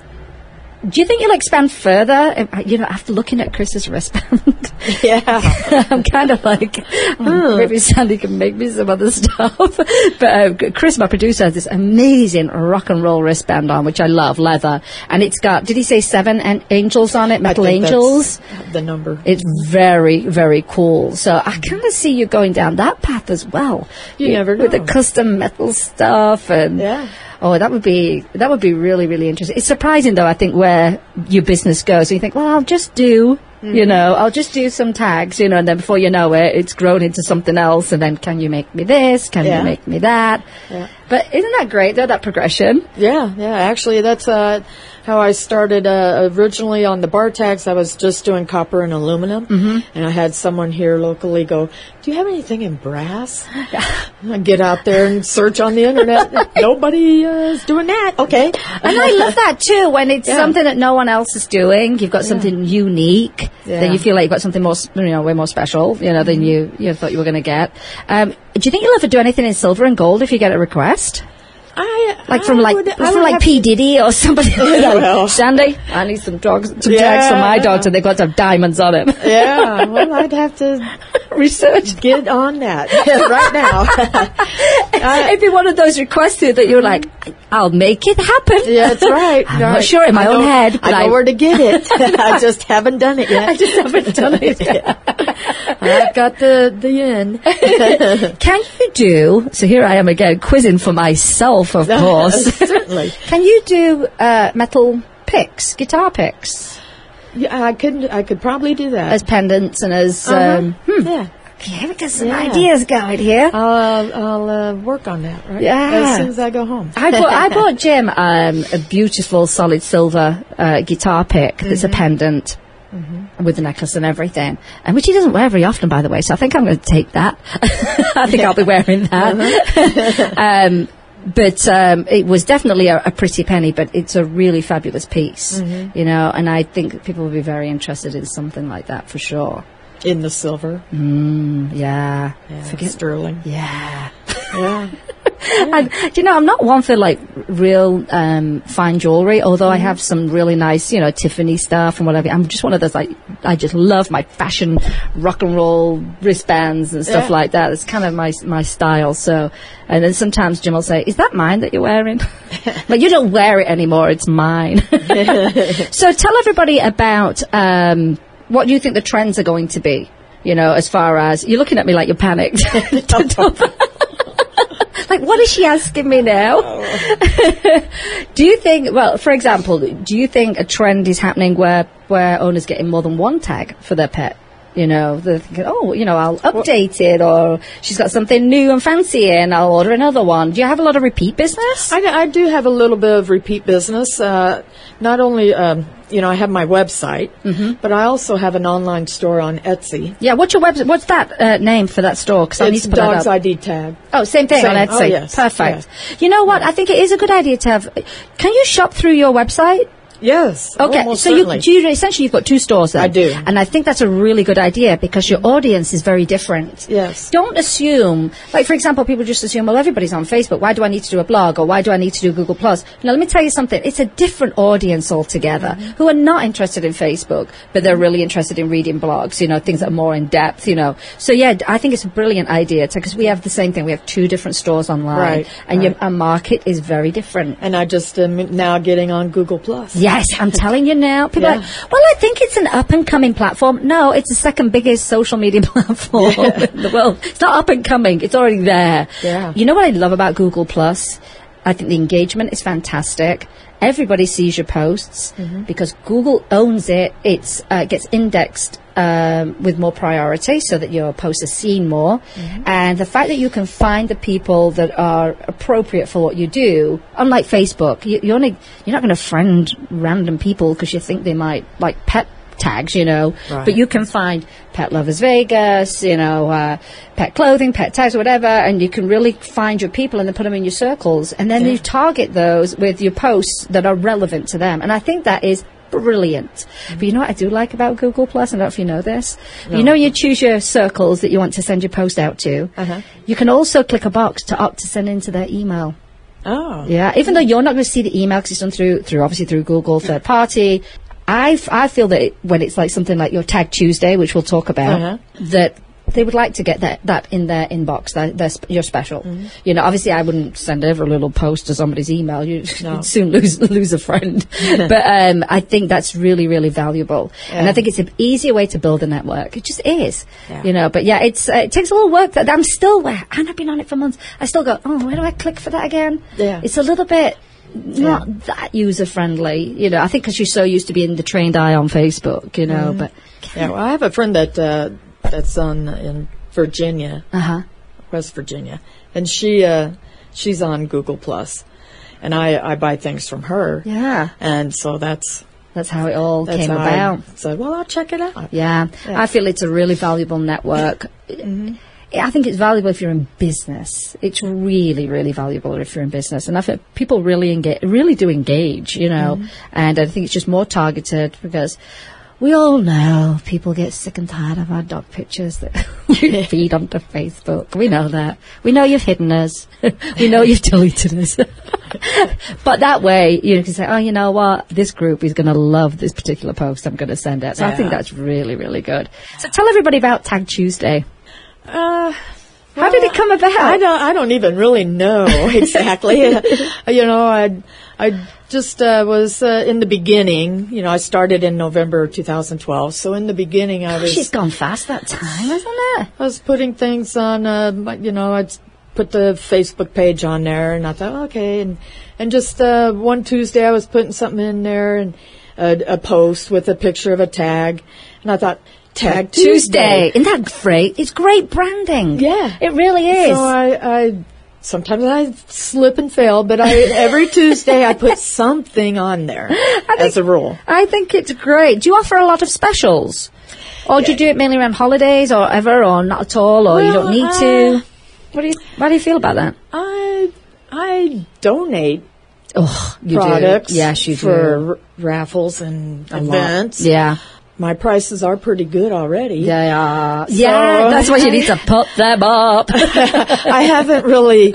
[SPEAKER 3] do you think you'll expand further? Um, You know, after looking at Chris's wristband,
[SPEAKER 4] Yeah.
[SPEAKER 3] I'm kind of like, oh, maybe Sandy can make me some other stuff. but uh, Chris, my producer, has this amazing rock and roll wristband on, which I love, leather, and it's got. Did he say seven an- angels on it? Metal angels.
[SPEAKER 4] The number.
[SPEAKER 3] It's very, very cool. So I kind of see you going down that path as well.
[SPEAKER 4] You never
[SPEAKER 3] with the custom metal stuff and
[SPEAKER 4] Yeah.
[SPEAKER 3] Oh, that would be that would be really, really interesting. It's surprising though. I think where your business goes, you think, well, I'll just do.
[SPEAKER 4] Mm-hmm.
[SPEAKER 3] You know, I'll just do some tags, you know, and then before you know it, it's grown into something else. And then, can you make me this? Can
[SPEAKER 4] Yeah.
[SPEAKER 3] you make me that?
[SPEAKER 4] Yeah.
[SPEAKER 3] But isn't that great, though, that progression?
[SPEAKER 4] Yeah, yeah. Actually, that's uh, how I started. Uh, originally on the bar tags, I was just doing copper and aluminum, mm-hmm. and I had someone here locally go, "Do you have anything in brass?" I get out there and search on the internet. Nobody uh, is doing that. Okay,
[SPEAKER 3] And I love that too when it's
[SPEAKER 4] Yeah.
[SPEAKER 3] something that no one else is doing. You've got something unique
[SPEAKER 4] Yeah.
[SPEAKER 3] that you feel like you've got something more, you know, way more special, you know, than you you thought you were going to get. Um, do you think you'll ever do anything in silver and gold if you get a request?
[SPEAKER 4] I
[SPEAKER 3] Like from
[SPEAKER 4] I
[SPEAKER 3] like
[SPEAKER 4] would- I
[SPEAKER 3] from like P Diddy or somebody like
[SPEAKER 4] well.
[SPEAKER 3] Sandy, I need some dogs, some
[SPEAKER 4] Yeah.
[SPEAKER 3] tags for my dogs, and they've got to have diamonds on them.
[SPEAKER 4] Yeah, well, I'd have to
[SPEAKER 3] Research.
[SPEAKER 4] get on that right now.
[SPEAKER 3] It'd be one of those requests that you're like, I'll make it happen.
[SPEAKER 4] Yeah, that's right.
[SPEAKER 3] I'm
[SPEAKER 4] right.
[SPEAKER 3] not sure in my
[SPEAKER 4] I
[SPEAKER 3] own head,
[SPEAKER 4] I
[SPEAKER 3] but
[SPEAKER 4] know
[SPEAKER 3] I-
[SPEAKER 4] where to get it. I just haven't done it yet.
[SPEAKER 3] I just haven't done it.
[SPEAKER 4] I've got the the end.
[SPEAKER 3] Can you do? So here I am again quizzing for myself, of course.
[SPEAKER 4] Certainly.
[SPEAKER 3] Can you do uh, metal picks, guitar picks,
[SPEAKER 4] Yeah, I could I could probably do that.
[SPEAKER 3] as pendants and as?
[SPEAKER 4] Uh-huh.
[SPEAKER 3] Um, hmm.
[SPEAKER 4] Yeah.
[SPEAKER 3] Okay, we got some
[SPEAKER 4] Yeah.
[SPEAKER 3] ideas going here.
[SPEAKER 4] I'll I'll uh, work on that. Right.
[SPEAKER 3] Yeah.
[SPEAKER 4] As soon as I go home.
[SPEAKER 3] I bought, I bought Jim um, a beautiful solid silver uh, guitar pick that's a pendant with the necklace and everything, and which he doesn't wear very often, by the way. So I think I'm going to take that. I think I'll be wearing that. um, but um, it was definitely a, a pretty penny, but it's a really fabulous piece, you know. And I think people will be very interested in something like that for sure.
[SPEAKER 4] In the silver.
[SPEAKER 3] Yeah,
[SPEAKER 4] Yeah.
[SPEAKER 3] forget.
[SPEAKER 4] sterling.
[SPEAKER 3] Yeah.
[SPEAKER 4] Yeah.
[SPEAKER 3] And, do you know, I'm not one for like real um, fine jewelry, although I have some really nice, you know, Tiffany stuff and whatever. I'm just one of those like I just love my fashion rock and roll wristbands and stuff
[SPEAKER 4] Yeah.
[SPEAKER 3] like that. It's kind of my my style. So, and then sometimes Jim will say, "Is that mine that you're wearing?" like you don't wear it anymore; it's mine. so tell everybody about um, what you think the trends are going to be. You know, as far as you're looking at me like you're panicked. Like, what is she asking me now? Oh. do you think, well, for example, do you think a trend is happening where, where owners getting more than one tag for their pet? You know, they're thinking, oh, you know, I'll update it, or she's got something new and fancy and I'll order another one. Do you have a lot of repeat business?
[SPEAKER 4] I, I do have a little bit of repeat business. Uh, not only, um, you know, I have my website, but I also have an online store on Etsy.
[SPEAKER 3] yeah, what's your website? What's that uh, name for that store? Because I need to put that
[SPEAKER 4] Dog's
[SPEAKER 3] up.
[SPEAKER 4] ID tag.
[SPEAKER 3] Oh, same thing on Etsy.
[SPEAKER 4] Oh, yes.
[SPEAKER 3] Perfect. You know what? I think it is a good idea to have. Can you shop through your website?
[SPEAKER 4] Yes.
[SPEAKER 3] Okay, so
[SPEAKER 4] certainly.
[SPEAKER 3] you, do you essentially you've got two stores then.
[SPEAKER 4] I do.
[SPEAKER 3] and I think that's a really good idea because your audience is very different.
[SPEAKER 4] Yes.
[SPEAKER 3] Don't assume, like for example, people just assume, well, everybody's on Facebook. Why do I need to do a blog or why do I need to do Google Plus? Now, let me tell you something. It's a different audience altogether
[SPEAKER 4] Mm-hmm.
[SPEAKER 3] who are not interested in Facebook, but they're really interested in reading blogs. You know, things that are more in depth. You know, so yeah, I think it's a brilliant idea because we have the same thing. We have two different stores online,
[SPEAKER 4] Right,
[SPEAKER 3] and
[SPEAKER 4] right.
[SPEAKER 3] Your, our market is very different.
[SPEAKER 4] and I just am now getting on Google Plus.
[SPEAKER 3] Yes, I'm telling you now. People are like, well, I think it's an up and coming platform. No, it's the second biggest social media platform in the world. It's not up and coming. It's already there.
[SPEAKER 4] Yeah.
[SPEAKER 3] You know what I love about Google Plus? I think the engagement is fantastic. Everybody sees your posts
[SPEAKER 4] Mm-hmm.
[SPEAKER 3] because Google owns it. It's uh, gets indexed um, with more priority so that your posts are seen more.
[SPEAKER 4] Mm-hmm.
[SPEAKER 3] And the fact that you can find the people that are appropriate for what you do, unlike Facebook, you, you only you're not going to friend random people because you think they might like pet tags, you know.
[SPEAKER 4] Right.
[SPEAKER 3] But you can find Pet Lovers Vegas, you know, uh, pet clothing, pet tags, whatever, and you can really find your people and then put them in your circles, and then you target those with your posts that are relevant to them. And I think that is brilliant. But you know what I do like about Google Plus? I don't know if you know this. You know, you choose your circles that you want to send your post out to.
[SPEAKER 4] Uh-huh.
[SPEAKER 3] You can also click a box to opt to send into their email.
[SPEAKER 4] Oh.
[SPEAKER 3] Yeah, even though you're not going to see the email because it's done through, through obviously through Google third party. I, f- I feel that it, when it's like something like your Tag Tuesday, which we'll talk about,
[SPEAKER 4] Uh-huh.
[SPEAKER 3] that they would like to get that, that in their inbox, their, their sp- your special. You know, obviously I wouldn't send over a little post to somebody's email. You'd,
[SPEAKER 4] No.
[SPEAKER 3] you'd soon lose lose a friend. but um, I think that's really, really valuable. And I think it's an easier way to build a network. It just is.
[SPEAKER 4] Yeah.
[SPEAKER 3] You know, but yeah, it's uh, it takes a little work. That I'm still, and I've been on it for months. I still go, oh, where do I click for that again?
[SPEAKER 4] Yeah.
[SPEAKER 3] It's a little bit not that user friendly. You know, I think because you're so used to being the trained eye on Facebook, you know, but.
[SPEAKER 4] Yeah, well, I have a friend that uh, that's on in Virginia,
[SPEAKER 3] Uh huh.
[SPEAKER 4] West Virginia, and she uh, she's on Google Plus, and I I buy things from her.
[SPEAKER 3] Yeah.
[SPEAKER 4] and so that's
[SPEAKER 3] That's how it all
[SPEAKER 4] that's
[SPEAKER 3] came about.
[SPEAKER 4] I said, well, I'll check it out.
[SPEAKER 3] Yeah. I feel it's a really valuable network. I think it's valuable if you're in business. It's really, really valuable if you're in business. And I think people really engage, really do engage, you know. And I think it's just more targeted because we all know people get sick and tired of our dog pictures that we feed onto Facebook. We know that. We know you've hidden us. we know you've deleted us. but that way, you can say, oh, you know what? This group is going to love this particular post I'm going to send out. So I think that's really, really good. So tell everybody about Tag Tuesday.
[SPEAKER 4] Uh,
[SPEAKER 3] How did it come about?
[SPEAKER 4] I don't. I don't even really know exactly. you know, I I just uh, was uh, in the beginning. You know, I started in November 2012. So in the beginning, I was
[SPEAKER 3] She's gone fast that time, hasn't it?
[SPEAKER 4] I was putting things on. Uh, you know, I'd put the Facebook page on there, and I thought, okay, and and just uh, one Tuesday, I was putting something in there and a, a post with a picture of a tag, and I thought. Tag
[SPEAKER 3] Tuesday. Isn't that great? It's great branding.
[SPEAKER 4] Yeah.
[SPEAKER 3] It really is.
[SPEAKER 4] So I, I sometimes I slip and fail, but I every Tuesday I put something on there as a rule.
[SPEAKER 3] I think it's great. Do you offer a lot of specials? Or do you do it mainly around holidays or ever or not at all or you don't
[SPEAKER 4] Well,
[SPEAKER 3] need to? What do you how do you feel about that?
[SPEAKER 4] I I donate
[SPEAKER 3] Oh, you
[SPEAKER 4] products
[SPEAKER 3] do. Yes, you
[SPEAKER 4] for
[SPEAKER 3] do.
[SPEAKER 4] r- raffles and
[SPEAKER 3] A lot.
[SPEAKER 4] events.
[SPEAKER 3] Yeah.
[SPEAKER 4] My prices are pretty good already.
[SPEAKER 3] They are. yeah, that's why you need to put them up.
[SPEAKER 4] I haven't really,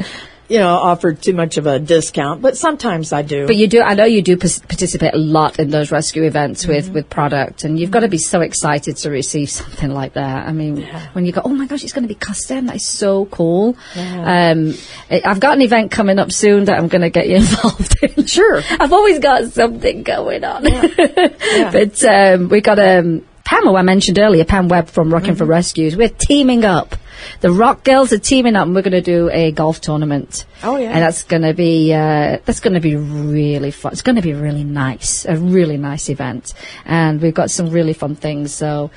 [SPEAKER 4] you know, offered too much of a discount, but sometimes I do.
[SPEAKER 3] But you do, I know you do participate a lot in those rescue events with, with product, and you've got to be so excited to receive something like that. I mean, when you go, oh my gosh, it's going to be custom, that is so cool. Um, I- I've got an event coming up soon that I'm going to get you involved in.
[SPEAKER 4] Sure.
[SPEAKER 3] I've always got something going on. but um, we got um, Pam, who I mentioned earlier, Pam Webb from Rockin' for Rescues. We're teaming up. The Rock Girls are teaming up, and we're going to do a golf tournament.
[SPEAKER 4] Oh, yeah.
[SPEAKER 3] and that's going to be uh, that's going to be really fun. It's going to be really nice, a really nice event, and we've got some really fun things. So.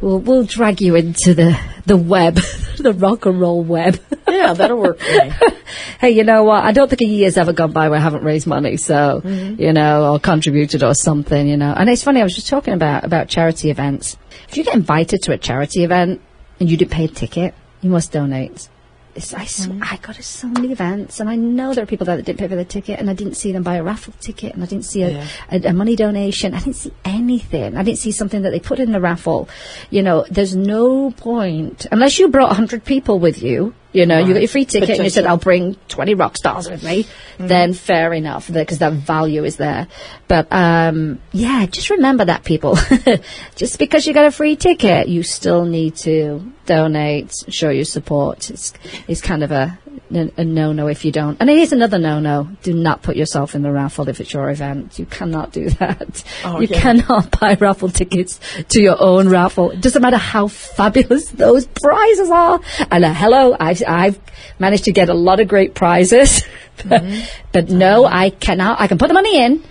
[SPEAKER 3] We'll, we'll drag you into the, the web, the rock and roll web.
[SPEAKER 4] yeah, that'll work for me.
[SPEAKER 3] hey, you know what? I don't think a year's ever gone by where I haven't raised money, so you know, or contributed or something, you know. And it's funny. I was just talking about about charity events. If you get invited to a charity event and you didn't pay a ticket, you must donate. It's, I, sw- I go to so many events, and I know there are people that didn't pay for the ticket, and I didn't see them buy a raffle ticket, and I didn't see a,
[SPEAKER 4] Yeah.
[SPEAKER 3] a, a money donation. I didn't see anything. I didn't see something that they put in the raffle. You know, there's no point unless you brought 100 people with you. You know, you got your free ticket, and you said, "I'll bring 20 rock stars with me." Then fair enough, because that value is there. But um, yeah, just remember that, people. just because you got a free ticket, you still need to donate, show your support. It's it's kind of a a no-no if you don't. And it is another no-no. Do not put yourself in the raffle if it's your event. You cannot do that.
[SPEAKER 4] Oh,
[SPEAKER 3] you
[SPEAKER 4] yeah.
[SPEAKER 3] cannot buy raffle tickets to your own raffle. It doesn't matter how fabulous those prizes are. And uh, hello, I've, I've managed to get a lot of great prizes. but, but no, I cannot. I can put the money in.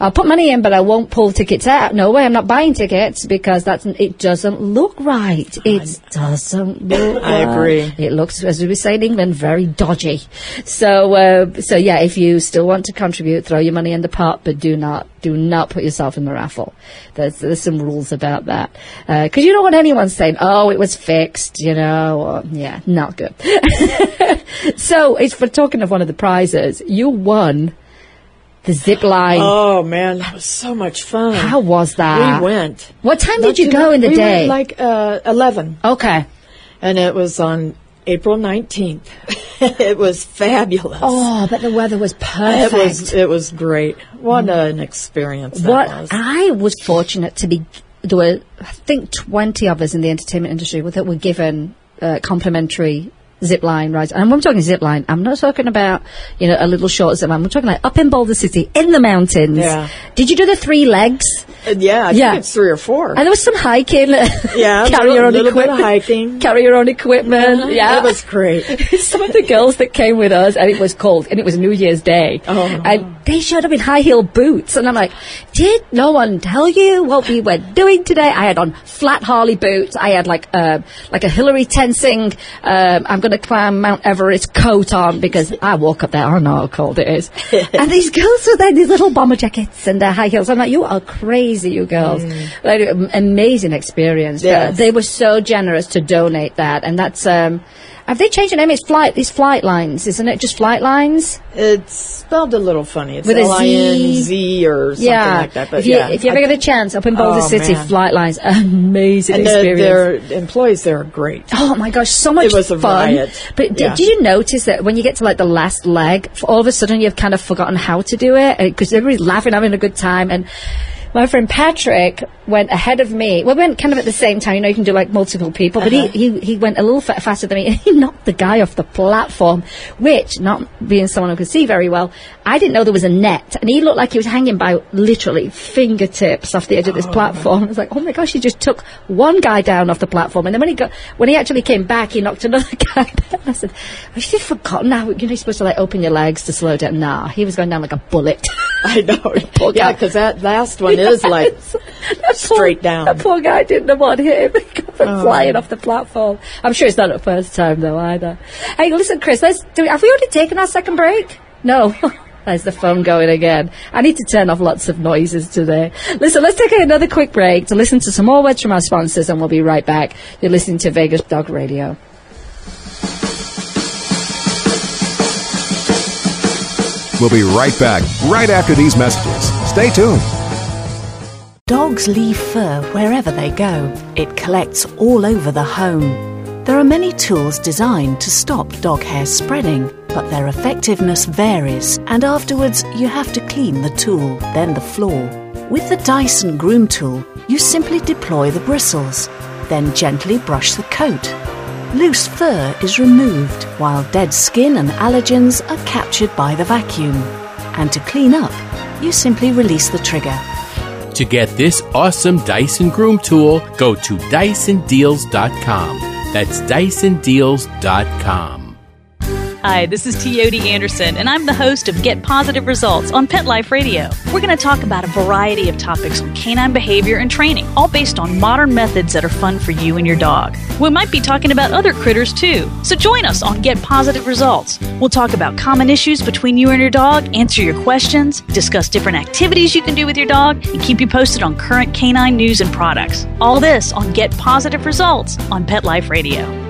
[SPEAKER 3] I'll put money in, but I won't pull tickets out. No way, I'm not buying tickets because that's it doesn't look right. It doesn't look.
[SPEAKER 4] I
[SPEAKER 3] right.
[SPEAKER 4] agree.
[SPEAKER 3] It looks, as we say in England, very dodgy. So, uh, so yeah, if you still want to contribute, throw your money in the pot, but do not, do not put yourself in the raffle. There's, there's some rules about that. Because you don't want anyone saying, oh, it was fixed, you know, or, yeah, not good. so, it's for talking of one of the prizes, you won the zip line.
[SPEAKER 4] Oh man, that was so much fun.
[SPEAKER 3] How was that?
[SPEAKER 4] we went?
[SPEAKER 3] What time
[SPEAKER 4] Not
[SPEAKER 3] did you go in the
[SPEAKER 4] we
[SPEAKER 3] day?
[SPEAKER 4] Like uh, eleven,
[SPEAKER 3] okay.
[SPEAKER 4] and it was on April nineteenth. it was fabulous.
[SPEAKER 3] Oh, but the weather was perfect.
[SPEAKER 4] it was it was great. What an experience that
[SPEAKER 3] what
[SPEAKER 4] was.
[SPEAKER 3] I was fortunate to be there were I think twenty of us in the entertainment industry that were given uh, complimentary zip line rides. And when I'm talking zip line, I'm not talking about you know a little short zip line. I'm talking like up in Boulder City in the mountains.
[SPEAKER 4] Yeah.
[SPEAKER 3] Did you do the three legs?
[SPEAKER 4] Yeah, I
[SPEAKER 3] Yeah.
[SPEAKER 4] think it's three or four.
[SPEAKER 3] And there was some hiking.
[SPEAKER 4] Yeah,
[SPEAKER 3] carry your own
[SPEAKER 4] little bit of
[SPEAKER 3] equipment.
[SPEAKER 4] hiking.
[SPEAKER 3] Carry your own equipment. Yeah,
[SPEAKER 4] it was great.
[SPEAKER 3] some of the girls that came with us, and it was cold, and it was New Year's Day,
[SPEAKER 4] Oh.
[SPEAKER 3] and they showed up in high heel boots, and I'm like, did no one tell you what we were doing today? I had on flat Harley boots. I had like uh, like a Hillary Tenzing. Um, I'm going to climb Mount Everest coat on because I walk up there. I know how cold it is. and these girls were there in these little bomber jackets and their high heels. I'm like, you are crazy. Crazy, you girls. Mm. Like, um, amazing experience.
[SPEAKER 4] Yes.
[SPEAKER 3] They were so generous to donate that, and that's. Um, have they changed the name? It's flight. These Flightlinez, isn't it? Just Flightlinez.
[SPEAKER 4] It's spelled a little funny. It's
[SPEAKER 3] With a Z.
[SPEAKER 4] L I N Z or something
[SPEAKER 3] yeah.
[SPEAKER 4] like that. But
[SPEAKER 3] if you
[SPEAKER 4] yeah,
[SPEAKER 3] if you ever get a chance up in oh, Boulder
[SPEAKER 4] Oh,
[SPEAKER 3] City,
[SPEAKER 4] man.
[SPEAKER 3] Flightlinez, amazing
[SPEAKER 4] and their,
[SPEAKER 3] experience.
[SPEAKER 4] their employees there are great.
[SPEAKER 3] Oh my gosh, so much
[SPEAKER 4] It was a
[SPEAKER 3] fun!
[SPEAKER 4] riot.
[SPEAKER 3] But did,
[SPEAKER 4] Yeah.
[SPEAKER 3] did you notice that when you get to like the last leg, all of a sudden you've kind of forgotten how to do it uh, because everybody's laughing, having a good time, and my friend Patrick went ahead of me. Well, we went kind of at the same time. You know, you can do like multiple people, but he, uh-huh. he he went a little fa- faster than me, and he knocked the guy off the platform. Which, not being someone who could see very well, I didn't know there was a net, and he looked like he was hanging by literally fingertips off the edge of this oh, platform. I was like, oh my gosh, he just took one guy down off the platform, and then when he got when he actually came back, he knocked another guy down. I said, oh, have you forgotten now? You know, you're supposed to like open your legs to slow down. Nah, he was going down like a bullet.
[SPEAKER 4] I know. Yeah, because that last one is like straight
[SPEAKER 3] poor,
[SPEAKER 4] down.
[SPEAKER 3] That poor guy didn't want him. He
[SPEAKER 4] Oh.
[SPEAKER 3] flying off the platform. I'm sure it's not the first time though either. Hey, listen, Chris. Let's do. Have we already taken our second break? No. There's the phone going again. I need to turn off lots of noises today. Listen, let's take another quick break to listen to some more words from our sponsors, and we'll be right back. You're listening to Vegas Dog Radio.
[SPEAKER 1] We'll be right back right after these messages. Stay tuned.
[SPEAKER 6] Dogs leave fur wherever they go. It collects all over the home. There are many tools designed to stop dog hair spreading, but their effectiveness varies, and afterwards you have to clean the tool, then the floor. With the Dyson Groom Tool, you simply deploy the bristles, then gently brush the coat. Loose fur is removed, while dead skin and allergens are captured by the vacuum. And to clean up, you simply release the trigger.
[SPEAKER 7] To get this awesome Dyson Groom tool, go to DysonDeals.com. That's DysonDeals.com.
[SPEAKER 8] Hi, this is Teoti Anderson, and I'm the host of Get Positive Results on Pet Life Radio. We're going to talk about a variety of topics on canine behavior and training, all based on modern methods that are fun for you and your dog. We might be talking about other critters too, so join us on Get Positive Results. We'll talk about common issues between you and your dog, answer your questions, discuss different activities you can do with your dog, and keep you posted on current canine news and products. All this on Get Positive Results on Pet Life Radio.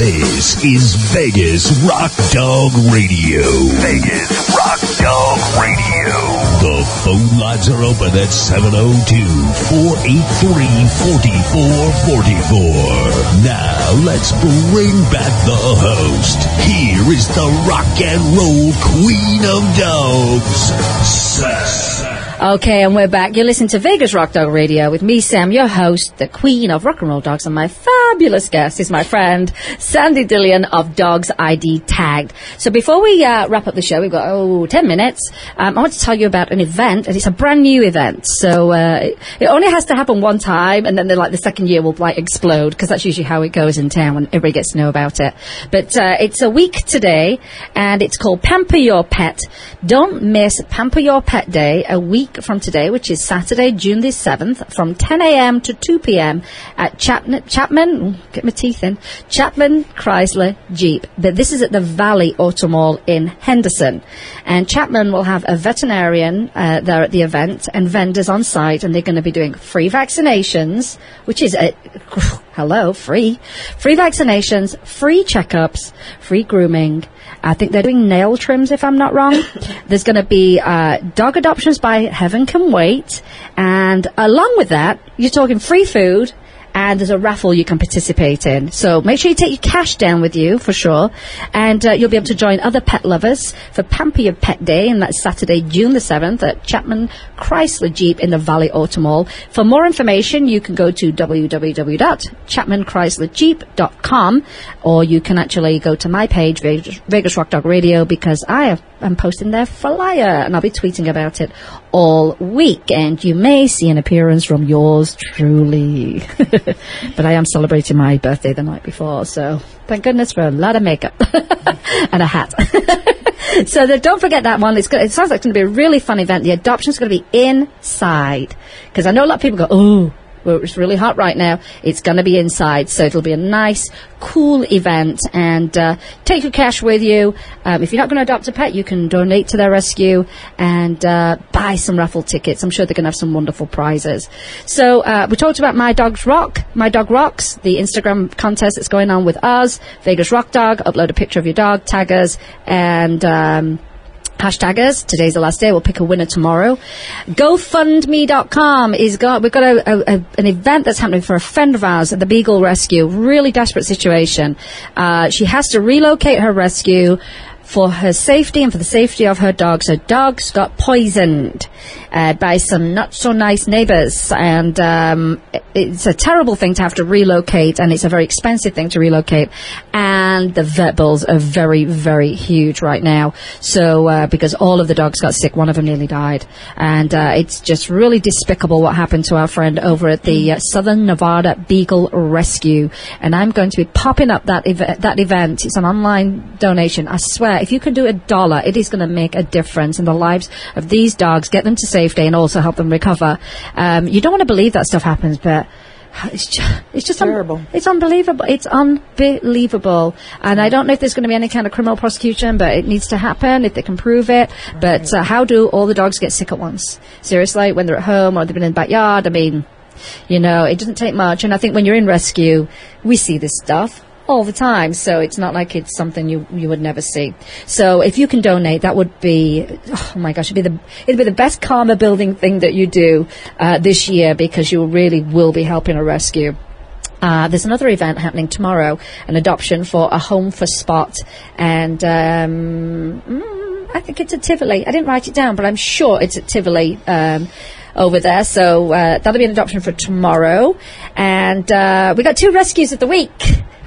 [SPEAKER 2] This is Vegas Rock Dog Radio. Vegas Rock Dog Radio. The phone lines are open at 702-483-4444. Now let's bring back the host. Here is the rock and roll queen of dogs, Sam.
[SPEAKER 3] Okay, and we're back. You're listening to Vegas Rock Dog Radio with me, Sam, your host, the queen of rock and roll dogs, and my fabulous guest is my friend, Sandy Dillion of Dogs ID Tagged. So before we uh, wrap up the show, we've got, oh, 10 minutes. Um, I want to tell you about an event, and it's a brand new event. So uh, it, only has to happen one time, and then the, like the second year will like explode, because that's usually how it goes in town when everybody gets to know about it. But uh, it's a week today, and it's called Pamper Your Pet. Don't miss Pamper Your Pet Day, a week from today, which is Saturday, June the 7th, from 10 a.m. to 2 p.m. at Chapman, Chapman, get my teeth in, Chapman Chrysler Jeep. But this is at the Valley Auto Mall in Henderson. And Chapman will have a veterinarian uh, there at the event and vendors on site, and they're going to be doing free vaccinations, which is a, hello, free, free vaccinations, free checkups, free grooming. I think they're doing nail trims, if I'm not wrong. There's going to be uh, dog adoptions by Heaven Can Wait, and along with that, you're talking free food. And there's a raffle you can participate in. So make sure you take your cash down with you for sure. And uh, you'll be able to join other pet lovers for Pamper Your Pet Day. And that's Saturday, June the 7th at Chapman Chrysler Jeep in the Valley Auto Mall. For more information, you can go to www.chapmanchryslerjeep.com or you can actually go to my page, Vegas, Rock Dog Radio, because I am posting their flyer and I'll be tweeting about it all week. And you may see an appearance from yours truly. but I am celebrating my birthday the night before, so thank goodness for a lot of makeup and a hat. so the, don't forget that one. It's go- it sounds like it's going to be a really fun event. The adoption is going to be inside because I know a lot of people go, oh. Well, it's really hot right now. It's going to be inside, so it'll be a nice, cool event. And uh, take your cash with you. Um, if you're not going to adopt a pet, you can donate to their rescue and uh, buy some raffle tickets. I'm sure they're going to have some wonderful prizes. So uh, we talked about My Dogs Rock, My Dog Rocks, the Instagram contest that's going on with us, Vegas Rock Dog. Upload a picture of your dog, tag us, and. Um, Hashtag us. Today's the last day. We'll pick a winner tomorrow. GoFundMe.com is got. We've got a, a, an event that's happening for a friend of ours at the Beagle Rescue. Really desperate situation. Uh, she has to relocate her rescue for her safety and for the safety of her dogs. Her dogs got poisoned uh, by some not so nice neighbours, and um, it's a terrible thing to have to relocate, and it's a very expensive thing to relocate. And the vet bills are very, very huge right now. So uh, because all of the dogs got sick, one of them nearly died, and uh, it's just really despicable what happened to our friend over at the uh, Southern Nevada Beagle Rescue. And I'm going to be popping up that ev- that event. It's an online donation. I swear, if you can do a dollar, it is going to make a difference in the lives of these dogs. Get them to safety and also help them recover. Um, you don't want to believe that stuff happens, but it's just, it's just
[SPEAKER 4] Terrible.
[SPEAKER 3] Un- it's unbelievable. It's unbelievable. And I don't know if there's going to be any kind of criminal prosecution, but it needs to happen if they can prove it. But uh, how do all the dogs get sick at once? Seriously, when they're at home or they've been in the backyard? I mean, you know, it doesn't take much. And I think when you're in rescue, we see this stuff all the time. So it's not like it's something you you would never see. So if you can donate, that would be oh my gosh, it'd be the it'd be the best karma building thing that you do uh, this year because you really will be helping a rescue. Uh, there's another event happening tomorrow, an adoption for a home for Spot, and um, mm, I think it's at Tivoli. I didn't write it down, but I'm sure it's at Tivoli. Um, over there, so uh, that'll be an adoption for tomorrow, and uh, we got two rescues of the week.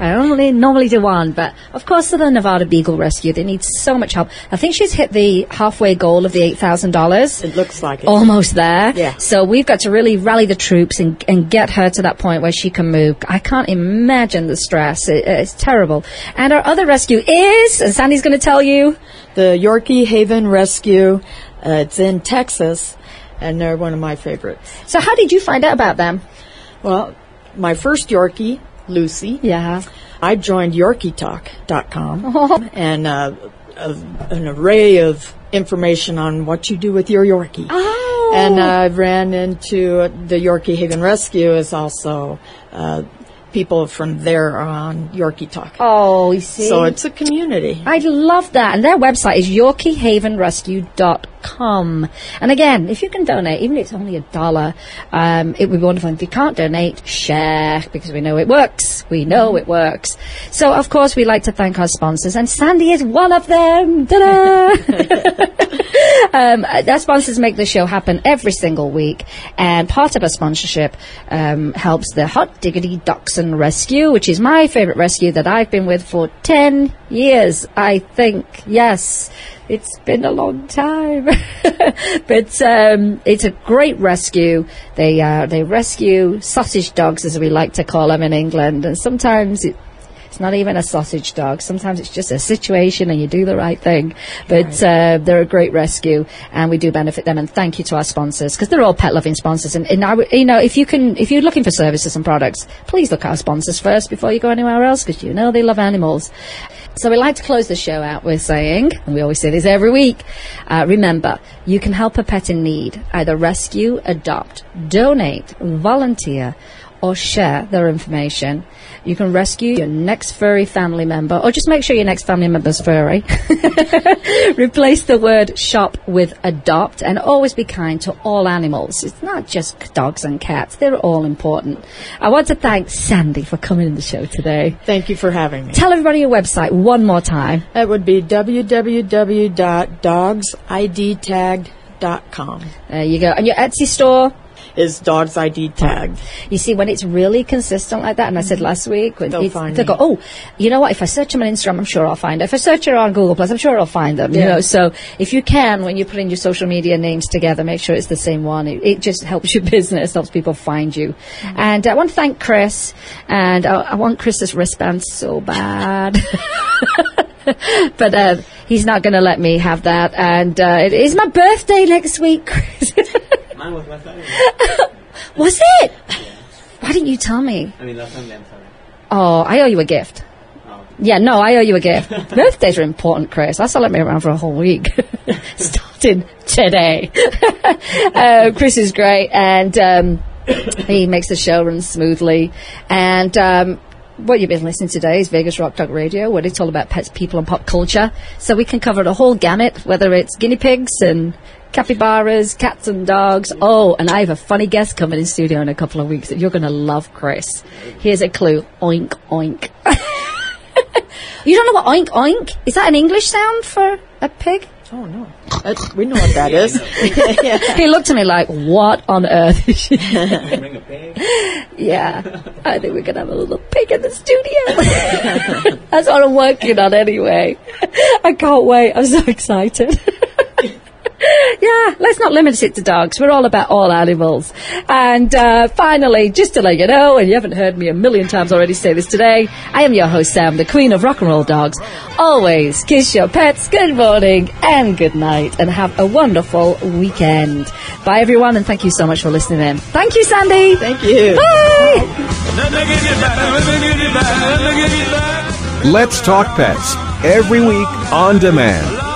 [SPEAKER 3] I only normally do one, but of course, the Nevada Beagle Rescue they need so much help. I think she's hit the halfway goal of the eight thousand dollars.
[SPEAKER 4] It looks like it.
[SPEAKER 3] Almost there.
[SPEAKER 4] Yeah.
[SPEAKER 3] So we've got to really rally the troops and, and get her to that point where she can move. I can't imagine the stress. It, it's terrible. And our other rescue is, and Sandy's going to tell you,
[SPEAKER 4] The Yorkie Haven Rescue. Uh, it's in Texas, and they're one of my favorites.
[SPEAKER 3] So how did you find out about them?
[SPEAKER 4] Well, my first Yorkie, Lucy.
[SPEAKER 3] Yeah.
[SPEAKER 4] I joined YorkieTalk.com and uh, a, an array of information on what you do with your Yorkie.
[SPEAKER 3] Oh.
[SPEAKER 4] And I ran into the Yorkie Haven Rescue is also uh, people from there are on Yorkie Talk.
[SPEAKER 3] Oh, you see.
[SPEAKER 4] So it's a community.
[SPEAKER 3] I love that. And their website is YorkieHavenRescue.com. And again, if you can donate, even if it's only a dollar, um, it would be wonderful. If you can't donate, share, because we know it works. We know it works. So, of course, we like to thank our sponsors, and Sandy is one of them. Um, our sponsors make the show happen every single week, and part of our sponsorship um, helps the Hot Diggity Dachshund Rescue, which is my favourite rescue that I've been with for 10 years, I think. Yes, it's been a long time. but um, it's a great rescue. They, uh, they rescue sausage dogs, as we like to call them in England, and sometimes it's not even a sausage dog. Sometimes it's just a situation and you do the right thing. But uh, they're a great rescue and we do benefit them. And thank you to our sponsors because they're all pet loving sponsors. And, and I w- you know, if you can, if you're looking for services and products, please look at our sponsors first before you go anywhere else because you know they love animals. So we like to close the show out with saying, and we always say this every week, uh, remember, you can help a pet in need. Either rescue, adopt, donate, volunteer, or share their information. You can rescue your next furry family member, or just make sure your next family member's furry. Replace the word shop with adopt, and always be kind to all animals. It's not just dogs and cats, they're all important. I want to thank Sandy for coming in the show today.
[SPEAKER 4] Thank you for having me.
[SPEAKER 3] Tell everybody your website one more time.
[SPEAKER 4] That would be www.dogsidtagged.com.
[SPEAKER 3] There you go. And your Etsy store?
[SPEAKER 4] Is Dogs ID tag.
[SPEAKER 3] You see, when it's really consistent like that, and I said last week, when
[SPEAKER 4] They'll find
[SPEAKER 3] they'll go, oh, you know what? If I search them on Instagram, I'm sure I'll find it. If I search it on Google Plus, I'm sure I'll find them. You know, so if you can, when you put in your social media names together, make sure it's the same one. It, it just helps your business, helps people find you. And I want to thank Chris, and I, I want Chris's wristband so bad. but uh, he's not going to let me have that. And uh, it is my birthday next week, Chris.
[SPEAKER 9] Mine was last.
[SPEAKER 3] Was it? Why didn't you tell me?
[SPEAKER 9] I mean, last Sunday, I'm sorry.
[SPEAKER 3] Oh, I owe you a gift. Yeah, no, I owe you a gift. Birthdays are important, Chris. That's let me around for a whole week. Starting today. uh, Chris is great, and um, he makes the show run smoothly. And um, what you've been listening to today is Vegas Rock Dog Radio, where it's all about pets, people, and pop culture. So we can cover the whole gamut, whether it's guinea pigs and capybaras, cats and dogs. Oh, and I have a funny guest coming in studio in a couple of weeks that you're going to love, Chris. Here's a clue: oink oink. you don't know what oink oink? Is that an English sound for a pig?
[SPEAKER 4] Oh no, That's, we know what that is.
[SPEAKER 3] He looked at me like, "What on earth?" is she
[SPEAKER 9] Bring a pig.
[SPEAKER 3] Yeah, I think we're gonna have a little pig in the studio. That's what I'm working on anyway. I can't wait. I'm so excited. Yeah, let's not limit it to dogs. We're all about all animals. And uh, finally, just to let you know, and you haven't heard me a million times already say this today, I am your host Sam, the queen of rock and roll dogs. Always kiss your pets good morning and good night, and have a wonderful weekend. Bye everyone, and thank you so much for listening in. Thank you, Sandy.
[SPEAKER 4] Thank you.
[SPEAKER 3] Bye.
[SPEAKER 1] Let's Talk Pets every week on demand,